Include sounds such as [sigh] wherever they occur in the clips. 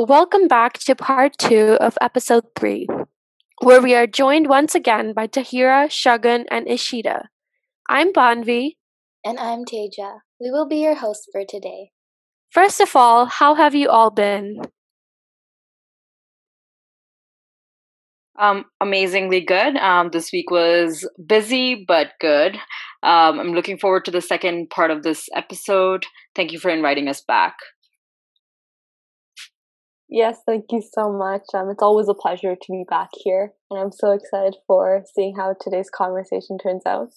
So, welcome back to part two of episode three, where we are joined once again by Tahira, Shagun, and Ishita. I'm Banvi. And I'm Teja. We will be your hosts for today. First of all, how have you all been? Um, amazingly good. Um, this week was busy but good. Um, I'm looking forward to the second part of this episode. Thank you for inviting us back. Yes, thank you so much. Um, it's always a pleasure to be back here, and I'm so excited for seeing how today's conversation turns out.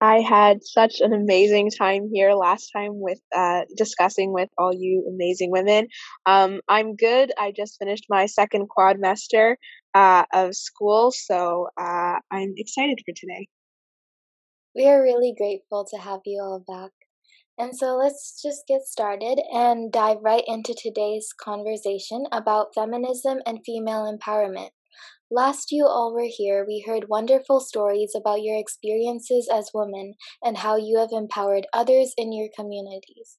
I had such an amazing time here last time with uh, discussing with all you amazing women. Um, I'm good. I just finished my second quadmester uh, of school, so uh, I'm excited for today. We are really grateful to have you all back. And so let's just get started and dive right into today's conversation about feminism and female empowerment. Last you all were here, we heard wonderful stories about your experiences as women and how you have empowered others in your communities.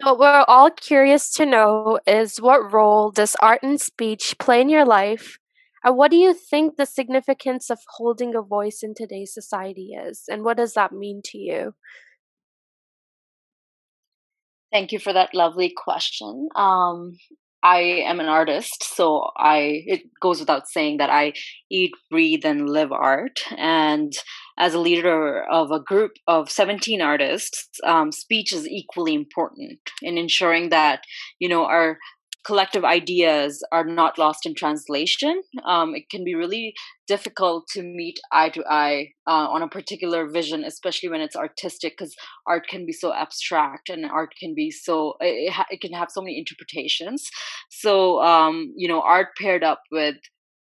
So, what we're all curious to know is what role does art and speech play in your life? And what do you think the significance of holding a voice in today's society is? And what does that mean to you? Thank you for that lovely question. Um, I am an artist, so I it goes without saying that I eat, breathe, and live art. And as a leader of a group of 17 artists, um, speech is equally important in ensuring that you know our collective ideas are not lost in translation. Um, it can be really difficult to meet eye to eye uh, on a particular vision, especially when it's artistic, because art can be so abstract and art can be so it, it can have so many interpretations. So um, you know, art paired up with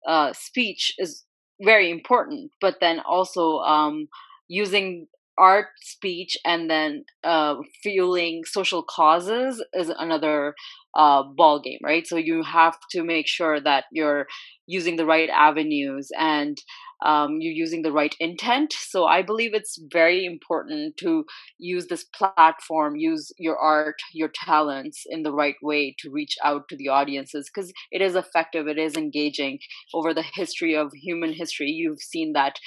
uh, speech is very important, but then also um, using art speech and then uh, fueling social causes is another uh, ball game right? So you have to make sure that you're using the right avenues and um, you're using the right intent. So I believe it's very important to use this platform, use your art, your talents in the right way to reach out to the audiences because it is effective, it is engaging. Over the history of human history, you've seen that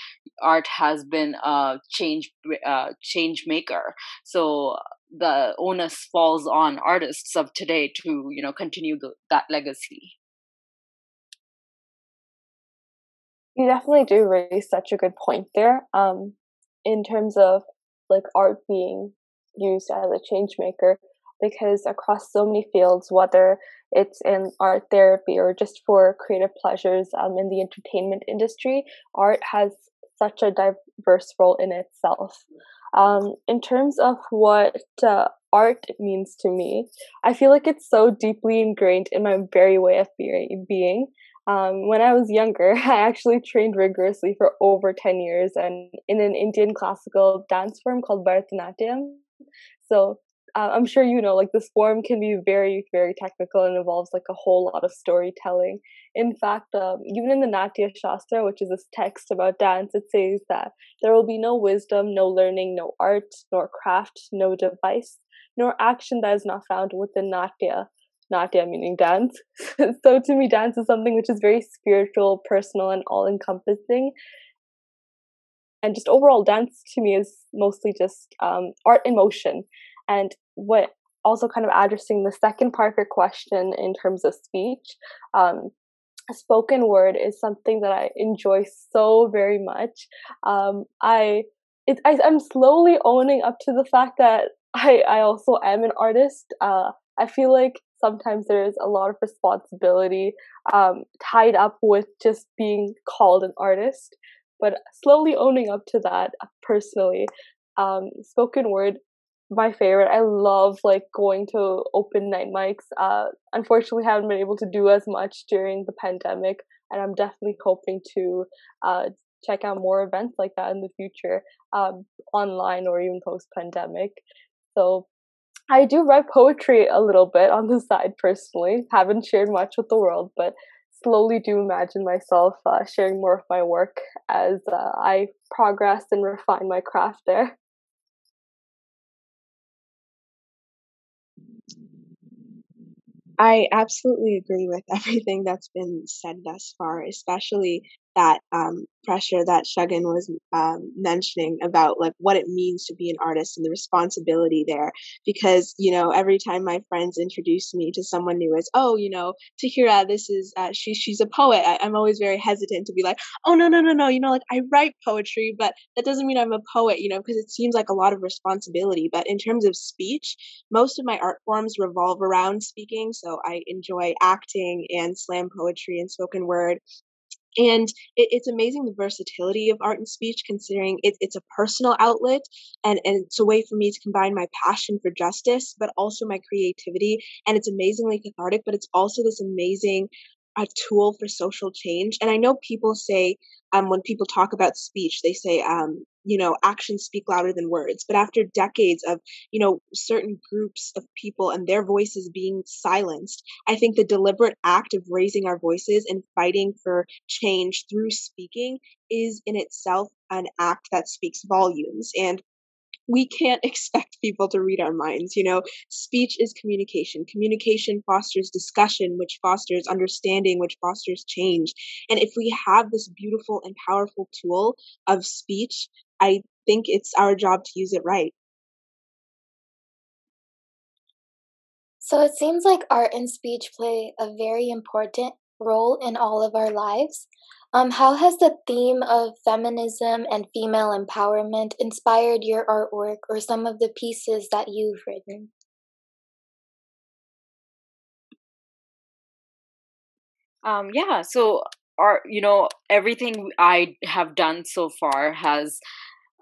art has been a change uh, change maker. So the onus falls on artists of today to you know continue the, that legacy. You definitely do raise such a good point there. Um, in terms of like art being used as a change maker, because across so many fields, whether it's in art therapy or just for creative pleasures um, in the entertainment industry, art has such a diverse role in itself. Um, in terms of what uh, art means to me, I feel like it's so deeply ingrained in my very way of being um, when I was younger, [laughs] I actually trained rigorously for over 10 years and in an Indian classical dance form called Bharatanatyam. So uh, I'm sure you know, like this form can be very, very technical and involves like a whole lot of storytelling. In fact, um, even in the Natya Shastra, which is this text about dance, it says that there will be no wisdom, no learning, no art, nor craft, no device, nor action that is not found within Natya Natya meaning dance. [laughs] so to me, dance is something which is very spiritual, personal, and all encompassing. And just overall, dance to me is mostly just um, art in motion. And what also kind of addressing the second part of your question in terms of speech, um, spoken word is something that I enjoy so very much. Um, I, it, I I'm slowly owning up to the fact that I I also am an artist. Uh, I feel like sometimes there's a lot of responsibility um, tied up with just being called an artist. But slowly owning up to that personally, um, spoken word, my favorite. I love like going to open night mics. Uh, unfortunately, haven't been able to do as much during the pandemic, and I'm definitely hoping to uh, check out more events like that in the future, um, online or even post pandemic. So I do write poetry a little bit on the side personally. Haven't shared much with the world, but slowly do imagine myself uh, sharing more of my work as uh, I progress and refine my craft there. I absolutely agree with everything that's been said thus far, especially that um, pressure that Shagun was um, mentioning about like what it means to be an artist and the responsibility there. Because you know, every time my friends introduce me to someone new as, oh, you know, Tahira, this is uh, she she's a poet. I, I'm always very hesitant to be like, oh no no no no, you know, like I write poetry, but that doesn't mean I'm a poet, you know, because it seems like a lot of responsibility. But in terms of speech, most of my art forms revolve around speaking. So I enjoy acting and slam poetry and spoken word and it, it's amazing the versatility of art and speech considering it, it's a personal outlet and, and it's a way for me to combine my passion for justice but also my creativity. And it's amazingly cathartic but it's also this amazing a tool for social change. And I know people say, um, when people talk about speech, they say, um, you know, actions speak louder than words. But after decades of, you know, certain groups of people and their voices being silenced, I think the deliberate act of raising our voices and fighting for change through speaking is in itself an act that speaks volumes. And we can't [laughs] expect people to read our minds. You know, speech is communication. Communication fosters discussion, which fosters understanding, which fosters change. And if we have this beautiful and powerful tool of speech, I think it's our job to use it right. So it seems like art and speech play a very important role in all of our lives. Um, how has the theme of feminism and female empowerment inspired your artwork or some of the pieces that you've written? Um, yeah, so art, you know, everything I have done so far has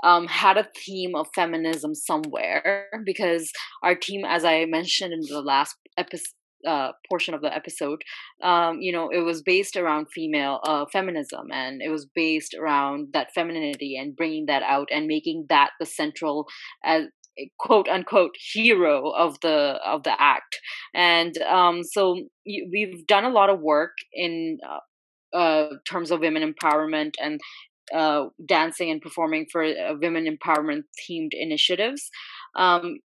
um, had a theme of feminism somewhere because our team, as I mentioned in the last episode, uh, portion of the episode, um, you know, it was based around female uh, feminism, and it was based around that femininity and bringing that out and making that the central as quote unquote hero of the of the act. And um, so we've done a lot of work in uh, uh, terms of women empowerment and uh, dancing and performing for uh, women empowerment themed initiatives. Um,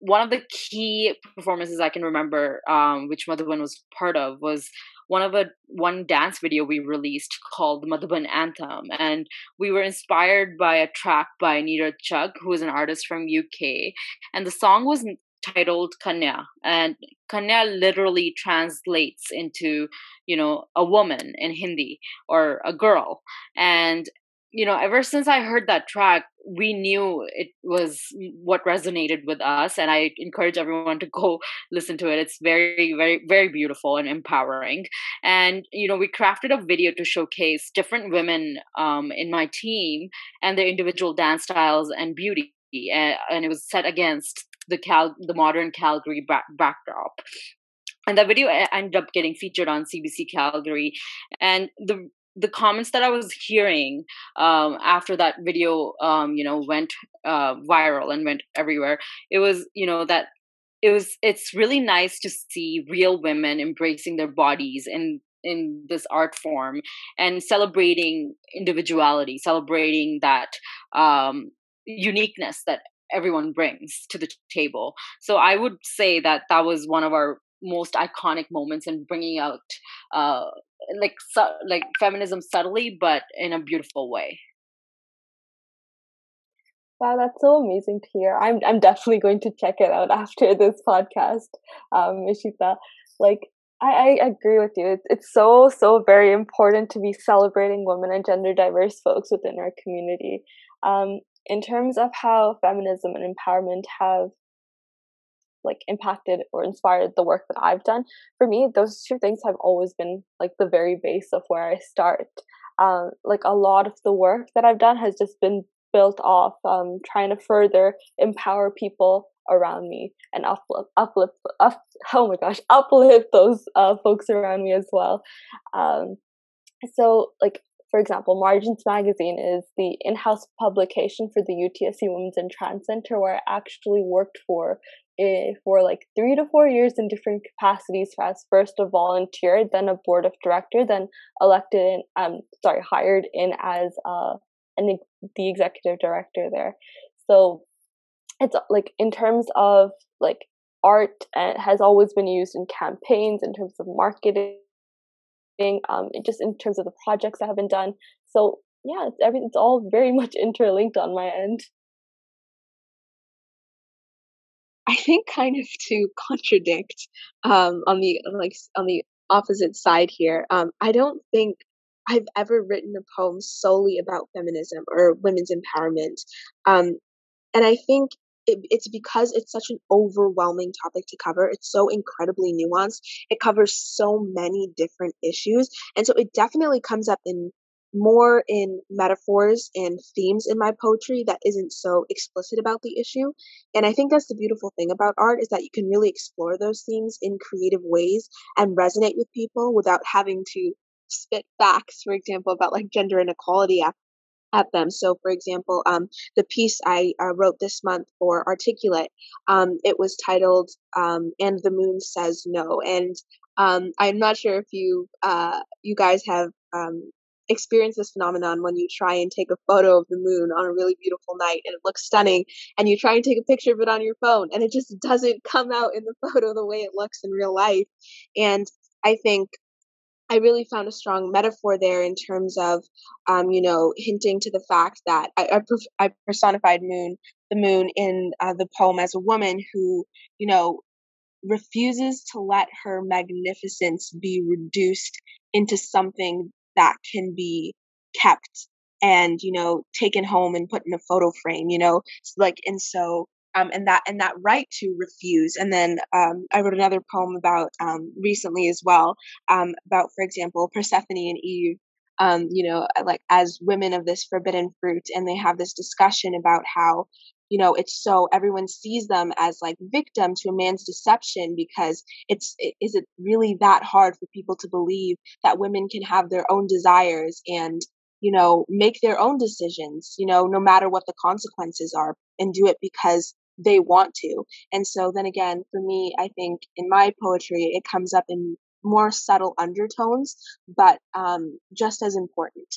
one of the key performances I can remember, um, which Madhuban was part of, was one of a one dance video we released called Madhuban Anthem, and we were inspired by a track by Neeraj Chug, who is an artist from UK, and the song was titled Kanya, and Kanya literally translates into you know a woman in Hindi or a girl, and you know, ever since I heard that track, we knew it was what resonated with us. And I encourage everyone to go [laughs] listen to it. It's very, very, very beautiful and empowering. And, you know, we crafted a video to showcase different women um, in my team and their individual dance styles and beauty. And, and it was set against the Cal, the modern Calgary back, backdrop and that video ended up getting featured on CBC Calgary. And the the comments that I was hearing um, after that video, um, you know, went uh, viral and went everywhere, it was, you know, that it was. It's really nice to see real women embracing their bodies in in this art form and celebrating individuality, celebrating that um, uniqueness that everyone brings to the table. So I would say that that was one of our most iconic moments in bringing out uh, like su- like feminism subtly but in a beautiful way wow that's so amazing to hear i'm i'm definitely going to check it out [laughs] after this podcast um ishita like I, I agree with you. It's, it's so, so very important to be celebrating women and gender diverse folks within our community. Um, in terms of how feminism and empowerment have like impacted or inspired the work that I've done. For me, those two things have always been like the very base of where I start. Um, like a lot of the work that I've done has just been built off um, trying to further empower people around me and uplift, uplift, up, [laughs] oh my gosh, uplift those uh, folks around me as well. Um, so, like for example, Margins Magazine is the in house publication for the UTSC Women's and Trans Center, where I actually worked for for like three to four years in different capacities as first a volunteer, then a board of director, then elected in, um, sorry, hired in as uh, an, the executive director there. So it's like in terms of like art uh, has always been used in campaigns in terms of marketing um, just in terms of the projects that have been done so yeah it's every it's all very [laughs] much interlinked on my end I think kind of to contradict um, on the like on the opposite side here. Um, I don't think I've ever written a poem solely about feminism or women's empowerment. Um, and I think it, it's because it's such an overwhelming topic to cover. It's so incredibly nuanced. It covers so many different issues. And so it definitely comes up in more in metaphors and themes in my poetry that isn't so explicit about the issue. And I think that's the beautiful thing about art is that you can really explore those themes in creative ways and resonate with people without having to spit facts, for example, about like gender inequality at, at them. So, for example, um, the piece I uh, wrote this month for Articulate, um, it was titled um, "And the Moon Says No," and um, I'm not sure if you uh, you guys have um, experience this phenomenon when you try and take a photo of the moon on a really beautiful night and it looks stunning and you try and take a picture of it on your phone and it just [laughs] doesn't come out in the [laughs] photo the way it looks in real life. And i think I really found a strong metaphor there in terms of, um, you know, hinting to the fact that I, I, I personified Moon, the moon, in uh, the poem as a woman who, you know, refuses to let her magnificence be reduced into something that can be kept and you know taken home and put in a photo frame you know like and so um and that and that right to refuse. And then um i wrote another poem about um recently as well um about for example persephone and eve um you know like as women of this forbidden fruit and they have this discussion about how you know it's so everyone sees them as like victim to a man's deception because it's it, is it really that hard for people to believe that women can have their own desires and you know make their own decisions you know no matter what the consequences are and do it because they want to? And so then again for me i think in my poetry it comes up in more subtle undertones but um just as important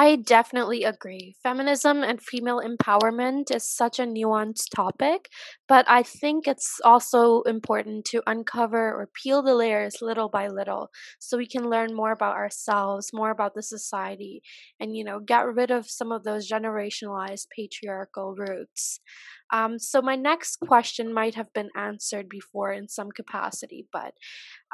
I definitely agree. Feminism and female empowerment is such a nuanced topic, but I think it's also important to uncover or peel the layers little by little so we can learn more about ourselves, more about the society, and, you know, get rid of some of those generationalized patriarchal roots. Um, so, my next question might have been answered before in some capacity, but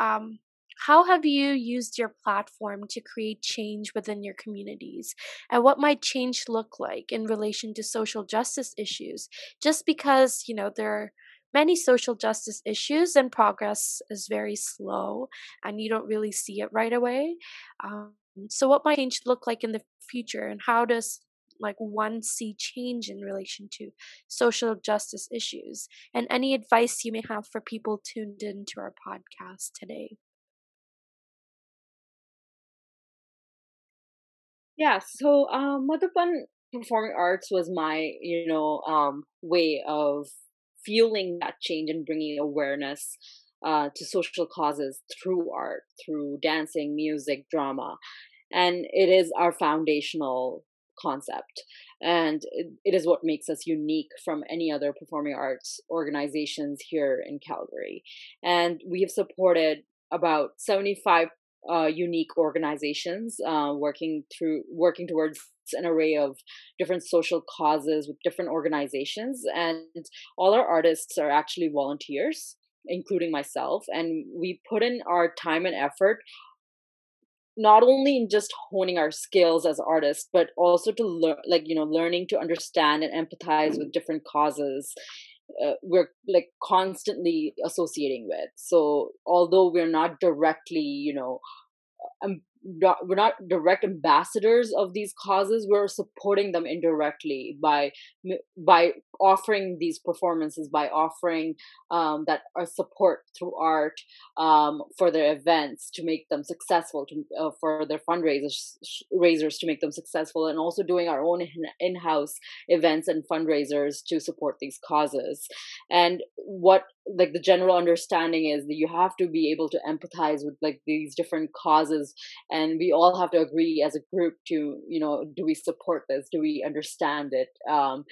um, how have you used your platform to create change within your communities? And what might change look like in relation to social justice issues? Just because, you know, there are many social justice issues and progress is very slow and you don't really see it right away. Um, so, what might change look like in the future? And how does like one see change in relation to social justice issues and any advice you may have for people tuned in to our podcast today Yeah, so um, Madhuban Performing Arts was my, you know, um, way of fueling that change and bringing awareness uh, to social causes through art, through dancing, music, drama. And it is our foundational concept. And it, it is what makes us unique from any other performing arts organizations here in Calgary. And we have supported about 75 uh, unique organizations uh, working through working towards an array of different social causes with different organizations and all our artists are actually volunteers including myself and we put in our time and effort not only in just honing our skills as artists but also to learn like you know learning to understand and empathize with different causes uh, we're like constantly associating with. So although we're not directly you know um, not, we're not direct ambassadors of these causes we're supporting them indirectly by by offering these performances by offering um, that uh, support through art um, for their events to make them successful to uh, for their fundraisers raisers to make them successful and also doing our own in-house events and fundraisers to support these causes. And what like the general understanding is that you have to be able to empathize with like these different causes and we all have to agree as a group to you know do we support this? Do we understand it? Um,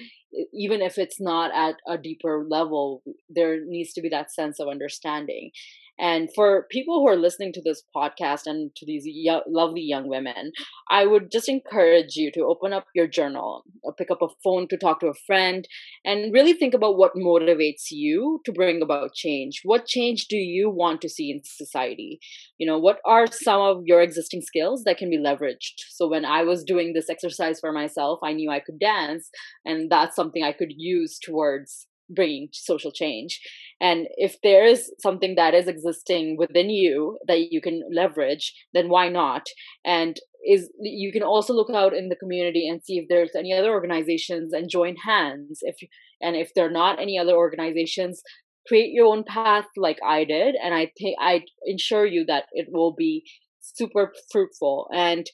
even if it's not at a deeper level there needs to be that sense of understanding and for people who are listening to this podcast and to these yo- lovely young women, I would just encourage you to open up your journal, or pick up a phone to talk to a friend, and really think about what motivates you to bring about change. What change do you want to see in society? You know, what are some of your existing skills that can be leveraged? So when I was doing this exercise for myself, I knew I could dance, and that's something I could use towards bringing social change. And if there is something that is existing within you that you can leverage then why not? And is you can also look out in the community and see if there's any other organizations and join hands. If and if there are not any other organizations create your own path like i did. And i think i ensure you that it will be super fruitful. And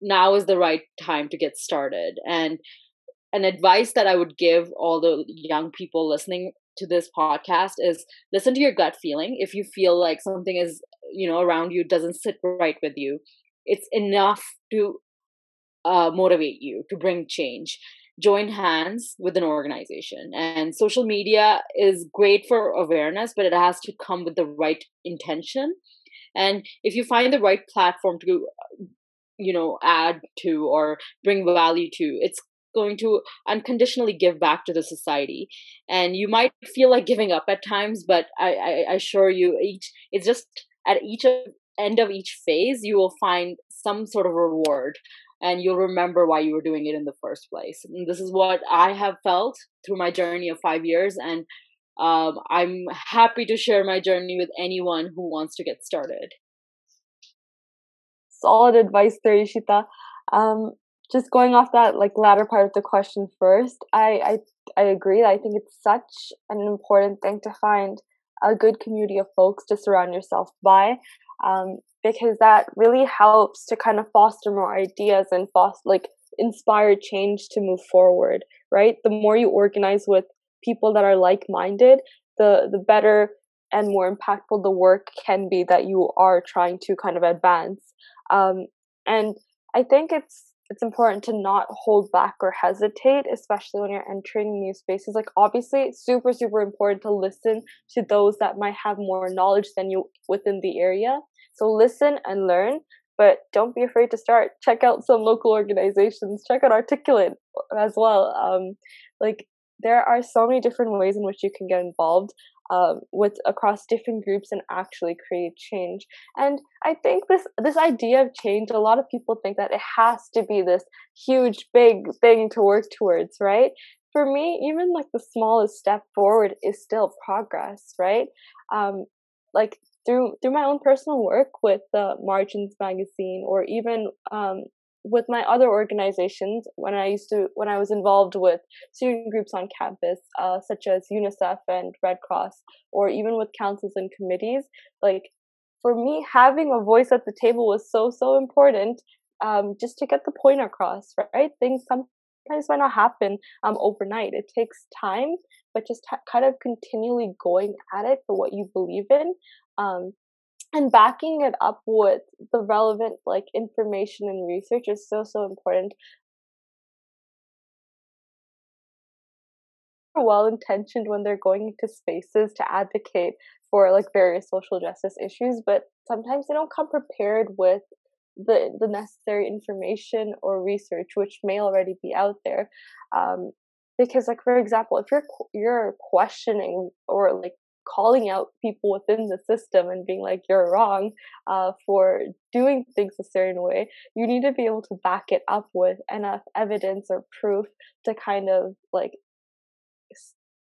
now is the right time to get started. And an advice that I would give all the young people listening to this podcast is listen to your gut feeling. If you feel like something is, you know, around you doesn't sit right with you, it's enough to uh, motivate you to bring change. Join hands with an organization. And social media is great for awareness, but it has to come with the right intention. And if you find the right platform to, you know, add to or bring value to, it's going to unconditionally give back to the society. And you might feel like giving up at times but i, I, assure you each it's just at each end of each phase you will find some sort of reward and you'll remember why you were doing it in the first place. And this is what i have felt through my journey of five years and um, i'm happy to share my journey with anyone who wants to get started. Solid advice there ishita. Um, just going off that like latter part of the question first, I I I agree. I think it's such an important thing to find a good community of folks to surround yourself by, um, because that really helps to kind of foster more ideas and foster like inspire change to move forward. Right, the more you organize with people that are like minded, the the better and more impactful the work can be that you are trying to kind of advance. Um, and I think it's it's important to not hold back or hesitate, especially when you're entering new spaces. Like, obviously, it's super, super important to listen to those that might have more knowledge than you within the area. So, listen and learn, but don't be afraid to start. Check out some local organizations, check out Articulate as well. Um, like, there are so many different ways in which you can get involved um, with across different groups and actually create change. And I think this this idea of change, a lot of people think that it has to be this huge, big thing to work towards, right? For me, even like the smallest step forward is still progress, right? Um, like through through my own personal work with the Margins magazine, or even um, with my other organizations when i used to when i was involved with student groups on campus uh, such as unicef and red cross or even with councils and committees like for me having a voice at the table was so so important um, just to get the point across right? Things sometimes might not happen um, overnight. It takes time but just kind of continually going at it for what you believe in um, and backing it up with the relevant like information and research is so so important. Well intentioned when they're going into spaces to advocate for like various social justice issues but sometimes they don't come prepared with the the necessary information or research which may already be out there. Um, because like for example if you're you're questioning or like calling out people within the system and being like you're wrong uh, for doing things a certain way you need to be able to back it up with enough evidence or proof to kind of like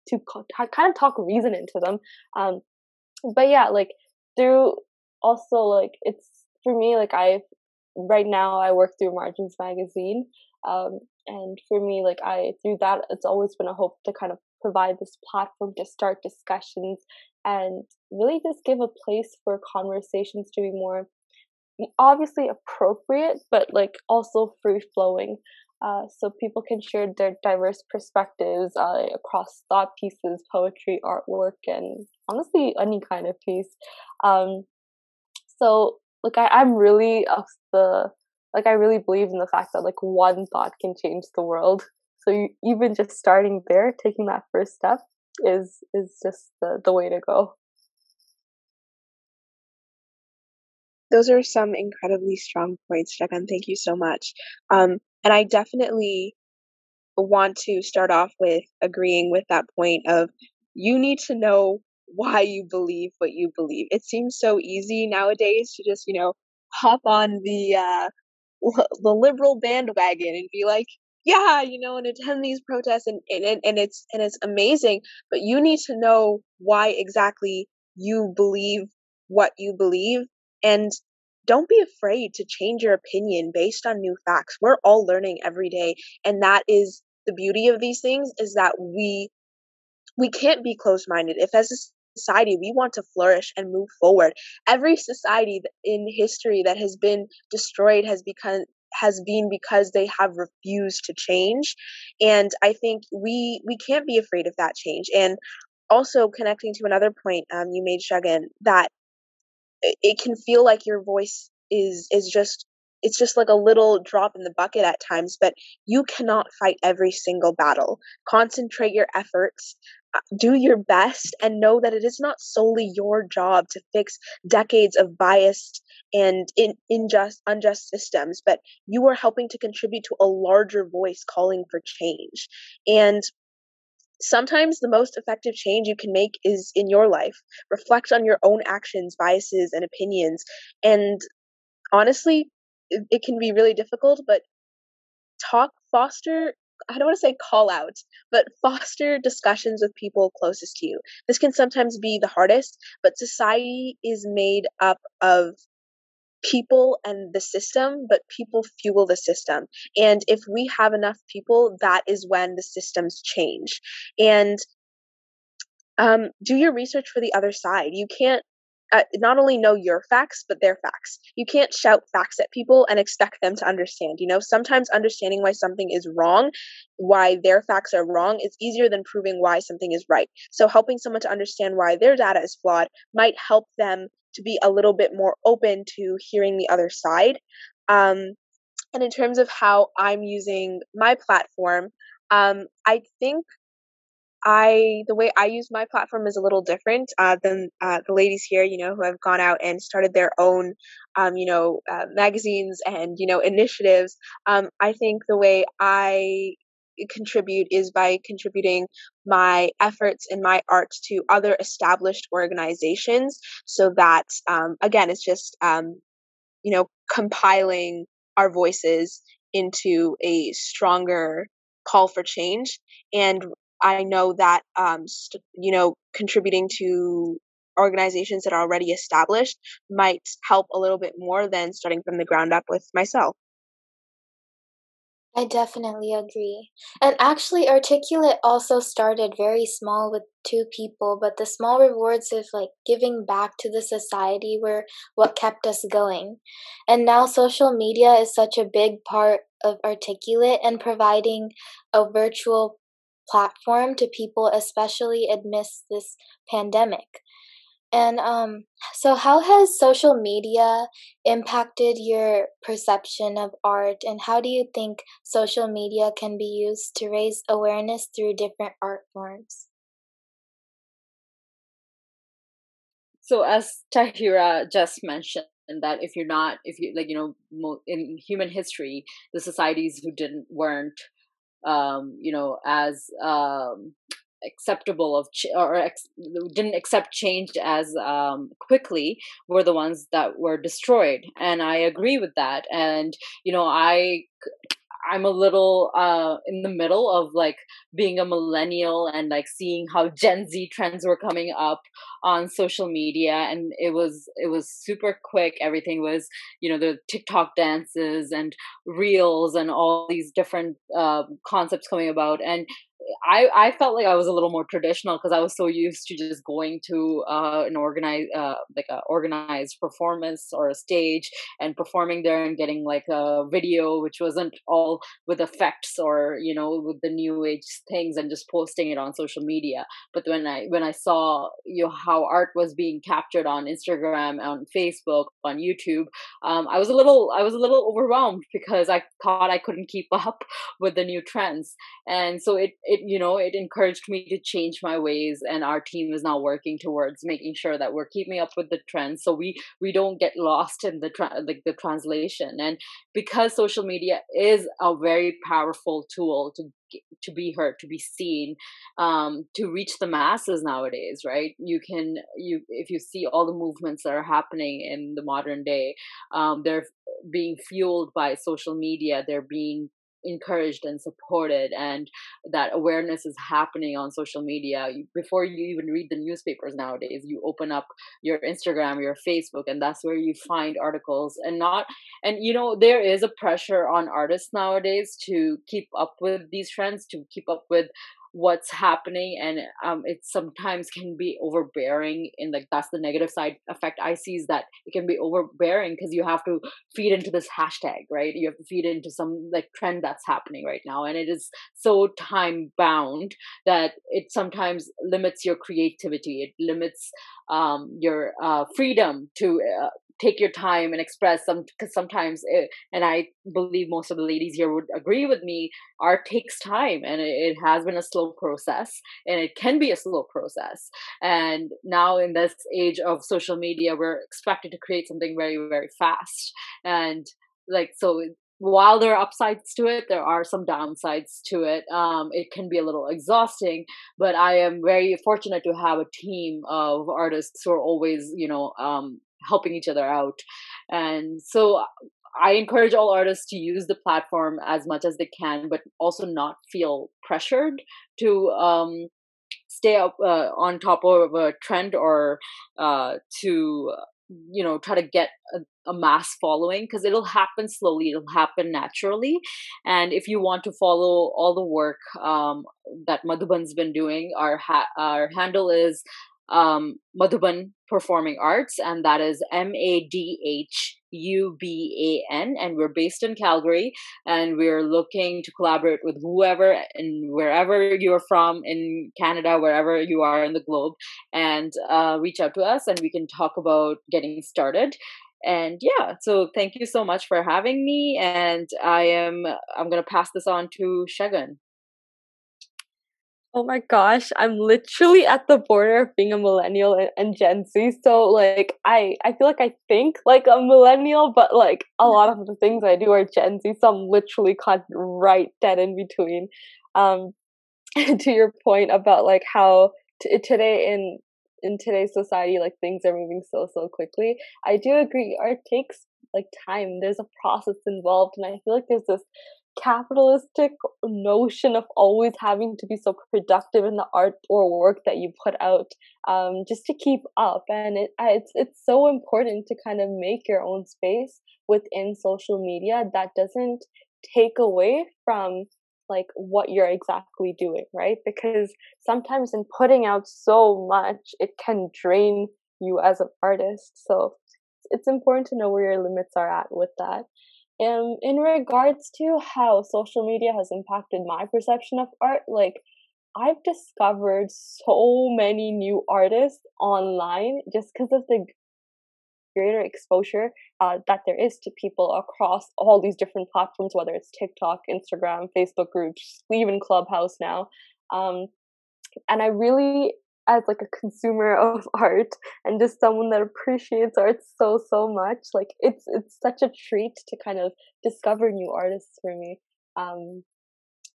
to kind of talk reason into them um but yeah like through also like it's for me like i right now i work through margins magazine um and for me like i through that it's always been a hope to kind of provide this platform to start discussions and really just give a place for conversations to be more obviously appropriate but like also free flowing uh, so people can share their diverse perspectives uh, across thought pieces poetry artwork and honestly any kind of piece um, so like I, I'm really of the like I really believe in the fact that like one thought can change the world. So you, even just starting there, taking that first step is is just the, the way to go. Those are some incredibly strong points, Shagun. Thank you so much. Um, and I definitely want to start off with agreeing with that point of you need to know why you believe what you believe. It seems so easy nowadays to just, you know, hop on the uh, [laughs] the liberal bandwagon and be like, yeah, you know, and attend these protests and, and and it's and it's amazing, but you need to know why exactly you believe what you believe and don't be afraid to change your opinion based on new facts. We're all learning every day and that is the beauty of these things is that we we can't be closed-minded. If as a society we want to flourish and move forward, every society in history that has been destroyed has become has been because they have refused to change and i think we we can't be afraid of that change and also connecting to another point um, you made Shagun, that it can feel like your voice is is just it's just like a little drop in the bucket at times but you cannot fight every single battle. Concentrate your efforts do your best and know that it is not solely your job to fix decades of biased and in, unjust unjust systems but you are helping to contribute to a larger voice calling for change. And sometimes the most effective change you can make is in your life. Reflect on your own actions biases and opinions. And honestly it, it can be really difficult but talk foster I don't want to say call out, but foster discussions with people closest to you. This can sometimes be the hardest, but society is made up of people and the system, but people fuel the system. And if we have enough people, that is when the systems change. And um, do your research for the other side. You can't uh, not only know your facts but their facts. You can't shout facts at people and expect them to understand you know? Sometimes understanding why something is wrong why their facts are wrong is easier than proving why something is right. So helping someone to understand why their data is flawed might help them to be a little bit more open to hearing the other side. Um, and in terms of how i'm using my platform um, i think I the way I use my platform is a little different uh, than uh, the ladies here, you know, who have gone out and started their own, um, you know, uh, magazines and you know initiatives. Um, I think the way I contribute is by contributing my efforts and my art to other established organizations, so that um, again, it's just um, you know compiling our voices into a stronger call for change and I know that um, st- you know contributing to organizations that are already established might help a little bit more than starting from the ground up with myself. I definitely agree. And actually, Articulate also started very small with two people, but the small rewards of like giving back to the society were what kept us going. And now social media is such a big part of Articulate and providing a virtual platform to people, especially amidst this pandemic. And um, so, how has social media impacted your perception of art, and how do you think social media can be used to raise awareness through different art forms? So, as Tahira just mentioned, that if you're not, if you like, you know, in human history, the societies who didn't weren't um, you know, as um, acceptable of ch- or ex- didn't accept change as um, quickly were the ones that were destroyed. And i agree with that. And you know i I'm a little uh in the middle of like being a millennial and like seeing how [laughs] Gen Z trends were coming up on social media and it was it was super quick. Everything was you know the TikTok dances and reels and all these different uh, concepts coming about and I I felt like I was a little more traditional because I was so used to just going to uh, an organized uh, like a organized performance or a stage and performing there and getting like a video which wasn't all with effects or you know with the new age things and just posting it on social media. But when I when I saw you know how art was being captured on Instagram, on Facebook, on YouTube, um, I was a little I was a little overwhelmed because I thought I couldn't keep [laughs] up with the new trends and so it it you know it encouraged me to change my ways and our team is now working towards making sure that we're keeping up with the trends so we we don't get lost in the tra- like the translation. And because social media is a very powerful tool to to be heard to be seen um, to reach the masses nowadays right? You can you if you see all the movements that are happening in the modern day um, they're being fueled by social media they're being encouraged and supported and that awareness is happening on social media. Before you even read the newspapers nowadays you open up your instagram your facebook and that's where you find articles and not and you know there is a pressure on artists nowadays to keep up with these trends to keep up with what's happening and um it sometimes can be overbearing and like that's the negative side effect i see is that it can be overbearing because you have to feed into this hashtag right? You have to feed into some like trend that's happening right now and it is so time bound that it sometimes limits your creativity. It limits um your uh freedom to uh, take your time and express some because sometimes it, and i believe most of the ladies here would agree with me art takes time and it, it, has been a slow process and it can be a slow process and now in this age of social media we're expected to create something very very fast and like so while there are upsides to it, there are some downsides to it. Um, it can be a little exhausting, but I am very fortunate to have a team of artists who are always, you know, um, helping each other out. And so I encourage all artists to use the platform as much as they can, but also not feel pressured to um, stay up uh, on top of a trend or uh, to you know try to get a, a mass following because it'll happen slowly it'll happen naturally and if you want to follow all the work um, that madhuban's been doing our ha- our handle is um, Madhuban Performing Arts, and that is M A D H U B A N. And we're based in Calgary, and we're looking to collaborate with whoever and wherever you're from in Canada, wherever you are in the globe, and uh, reach out to us, and we can talk about getting started and yeah so thank you so much for having me and i am i'm to pass this on to shagun Oh my gosh, I'm literally at the border of being a millennial and, and, Gen Z. So like I I feel like I think like a millennial, but like a lot of the things I do are Gen Z. So I'm literally caught right dead in between. Um [laughs] to your point about like how t- today in in today's society like things are moving so so quickly. I do agree art takes like time. There's a process involved and I feel like there's this capitalistic notion of always having to be so productive in the art or work that you put out um, just to keep up. And it, it's it's so important to kind of make your own space within social media that doesn't take away from like what you're exactly doing right? Because sometimes in putting out so much it can drain you as an artist. So it's important to know where your limits are at with that um, in regards to how social media has impacted my perception of art, like I've discovered so many new artists online just because of the greater exposure uh, that there is to people across all these different platforms, whether it's TikTok, Instagram, Facebook groups, even Clubhouse now. Um, and I really as like a consumer [laughs] of art and just someone that appreciates art so so much like it's it's such a treat to kind of discover new artists for me. Um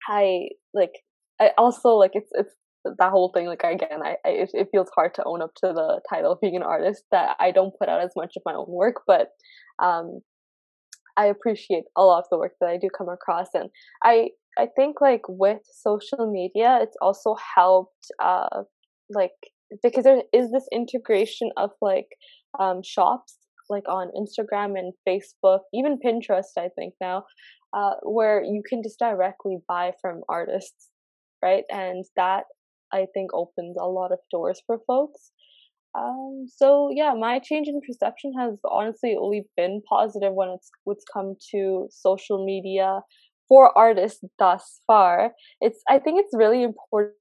i like i also like it's it's that whole thing like again i, I it, feels hard to own up to the title of being an artist that i don't put out as much of my own work but um i appreciate a lot of the work that i do come across and i i think like with social media it's also helped uh like because there is this integration of like um, shops like on Instagram and Facebook, even Pinterest, I think now, uh, where you can just directly buy from artists right? And that I think opens a lot of doors for folks. Um, so yeah, my change in perception has honestly only been positive when it's it's come to social media for artists thus far. It's I think it's really important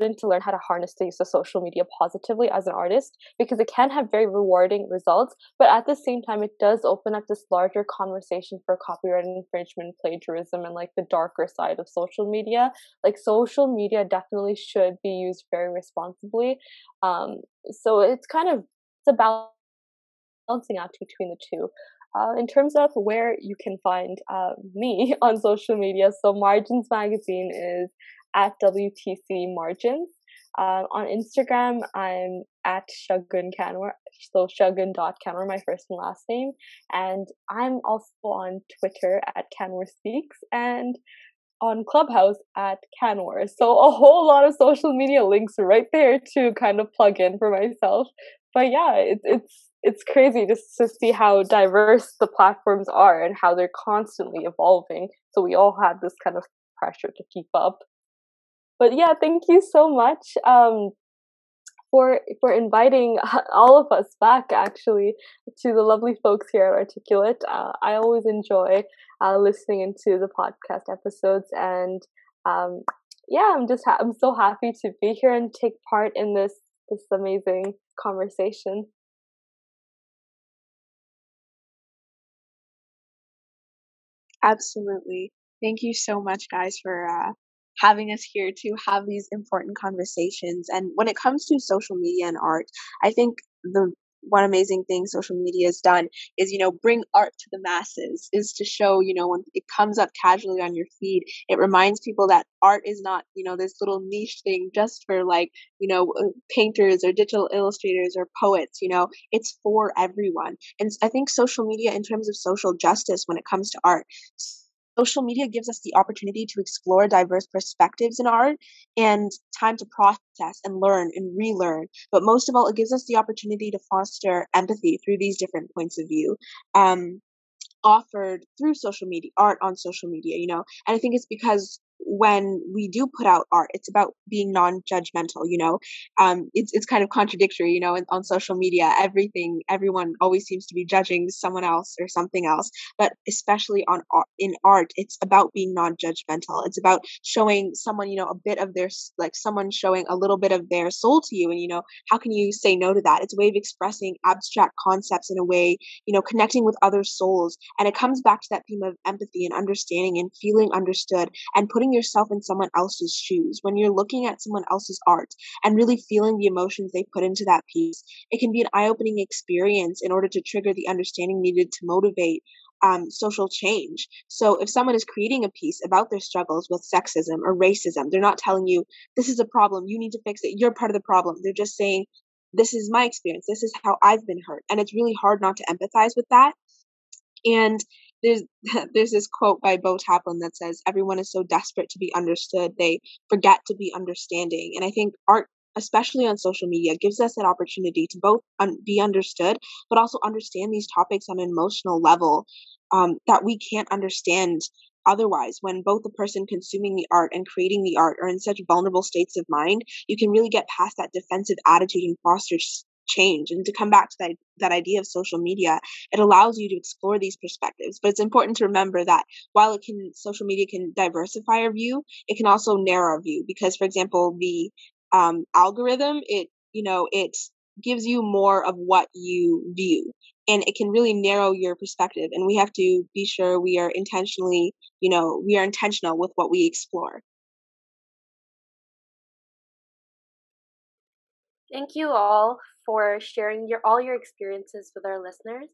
to learn how to harness the use of social media positively as an artist because it can have very rewarding results but at the same time it does open up this larger conversation for copyright infringement plagiarism and like the darker side of social media. Like social media definitely should be used very responsibly um so it's kind of it's a balancing act between the two. Uh, in terms of where you can find uh, me [laughs] on social media, so Margins Magazine is at WTC Margins. Uh, on Instagram, I'm at Shagun Kanwar, so shagun.kanwar, my first and last name. And I'm also on Twitter at Kanwar Speaks and on Clubhouse at Kanwar. So a whole lot of social media links right there to kind of plug in for myself. But yeah, it's it's it's crazy just to see how diverse the platforms are and how they're constantly evolving. So we all have this kind of pressure to keep up but yeah, thank you so much um, for for inviting [laughs] all of us back actually to the lovely folks here at Articulate. Uh, I always enjoy uh, listening into the podcast episodes, and um, yeah, I'm just ha- I'm so happy to be here and take part in this this amazing conversation. Absolutely. Thank you so much, guys, for uh, having us here to have these important conversations. And when it comes to social media and art, I think the one amazing thing social media has done is you know bring art to the masses is to show you know when it comes up casually on your feed it reminds people that art is not you know this little niche thing just for like you know uh, painters or digital illustrators or poets you know it's for everyone and i think social media in terms of social justice when it comes to art social media gives us the opportunity to explore diverse perspectives in art and time to process and learn and relearn. But most of all, it gives us the opportunity to foster empathy through these different points of view. Um, offered through social media art on social media you know and i think it's because when we do put out art it's about being non-judgmental you know? Um it's it's kind of contradictory you know on social media everything everyone always seems to be judging someone else or something else but especially on art in art it's about being non-judgmental. It's about showing someone you know a bit of their like someone showing a little bit of their soul to you and you know how can you say no to that? It's a way of expressing abstract concepts in a way you know connecting with other souls and it comes back to that theme of empathy and understanding and feeling understood and putting putting yourself in someone else's shoes, when you're looking at someone else's art and really feeling the emotions they put into that piece, it can be an eye opening experience in order to trigger the understanding needed to motivate um, social change. So if someone is creating a piece about their struggles with sexism or racism, they're not telling you, this is a problem, you need to fix it, you're part of the problem. They're just saying, this is my experience, this is how I've been hurt. And it's really hard not to empathize with that. And there's [laughs] there's this quote by Beau Taplin that says everyone is so desperate to be understood they forget to be understanding. And I think art especially on social media gives us that opportunity to both un- be understood but also understand these topics on an emotional level um, that we can't understand otherwise. When both the person consuming the art and creating the art are in such vulnerable states of mind you can really get past that defensive attitude and foster change and to come back to that, that idea of social media it allows you to explore these perspectives. But it's important to remember that while it can social media can diversify our view it can also narrow our view because for example the um, algorithm it you know it gives you more of what you view and it can really narrow your perspective and we have to be sure we are intentionally you know we are intentional with what we explore Thank you all for sharing your all your experiences with our listeners.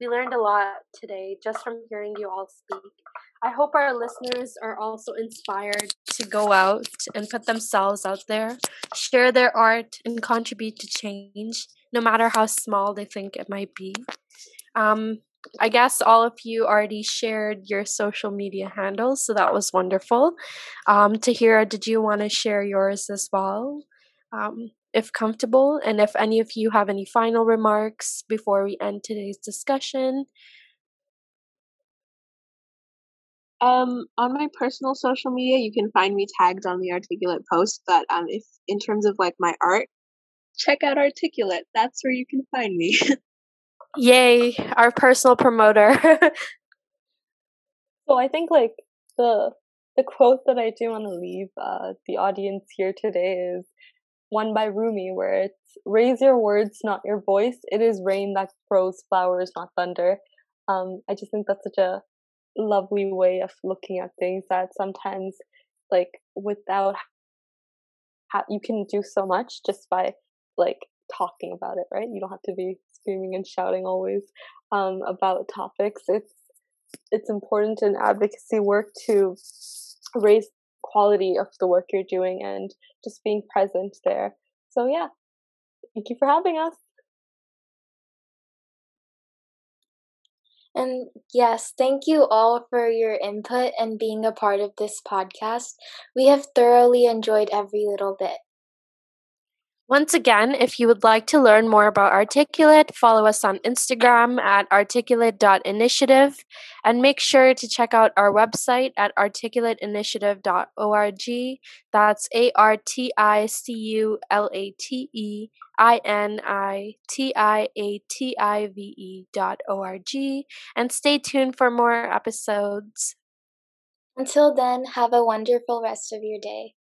We learned a lot today just from hearing you all speak. I hope our listeners are also inspired to go out and put themselves out there, share their art, and contribute to change, no matter how small they think it might be. Um, I guess all of you already shared your social media handles, so that was wonderful. Um, Tahira, did you want to share yours as well? Um, if comfortable, and if any of you have any final remarks before we end today's discussion. Um, on my personal social media, you can find me tagged on the Articulate post. But um, if in terms of like my art, check out Articulate. That's where you can find me. [laughs] Yay, our personal promoter. [laughs] so I think like the the quote that I do want to leave uh, the audience here today is one by Rumi, where it's "Raise your words, not your voice. It is rain that throws flowers, not thunder." Um, I just think that's such a lovely way of looking at things that sometimes like without ha- you can do so much just by like talking about it right you don't have to be screaming and shouting always um, about topics it's it's important in advocacy work to raise quality of the work you're doing and just being present there so yeah thank you for having us And yes, thank you all for your input and being a part of this podcast. We have thoroughly enjoyed every little bit. Once again, if you would like to learn more about Articulate, follow us on Instagram at articulate.initiative and make sure to check out our website at articulateinitiative.org. That's A R T I C U L A T E I N I T I A T I V E dot O R G. And stay tuned for more episodes. Until then, have a wonderful rest of your day.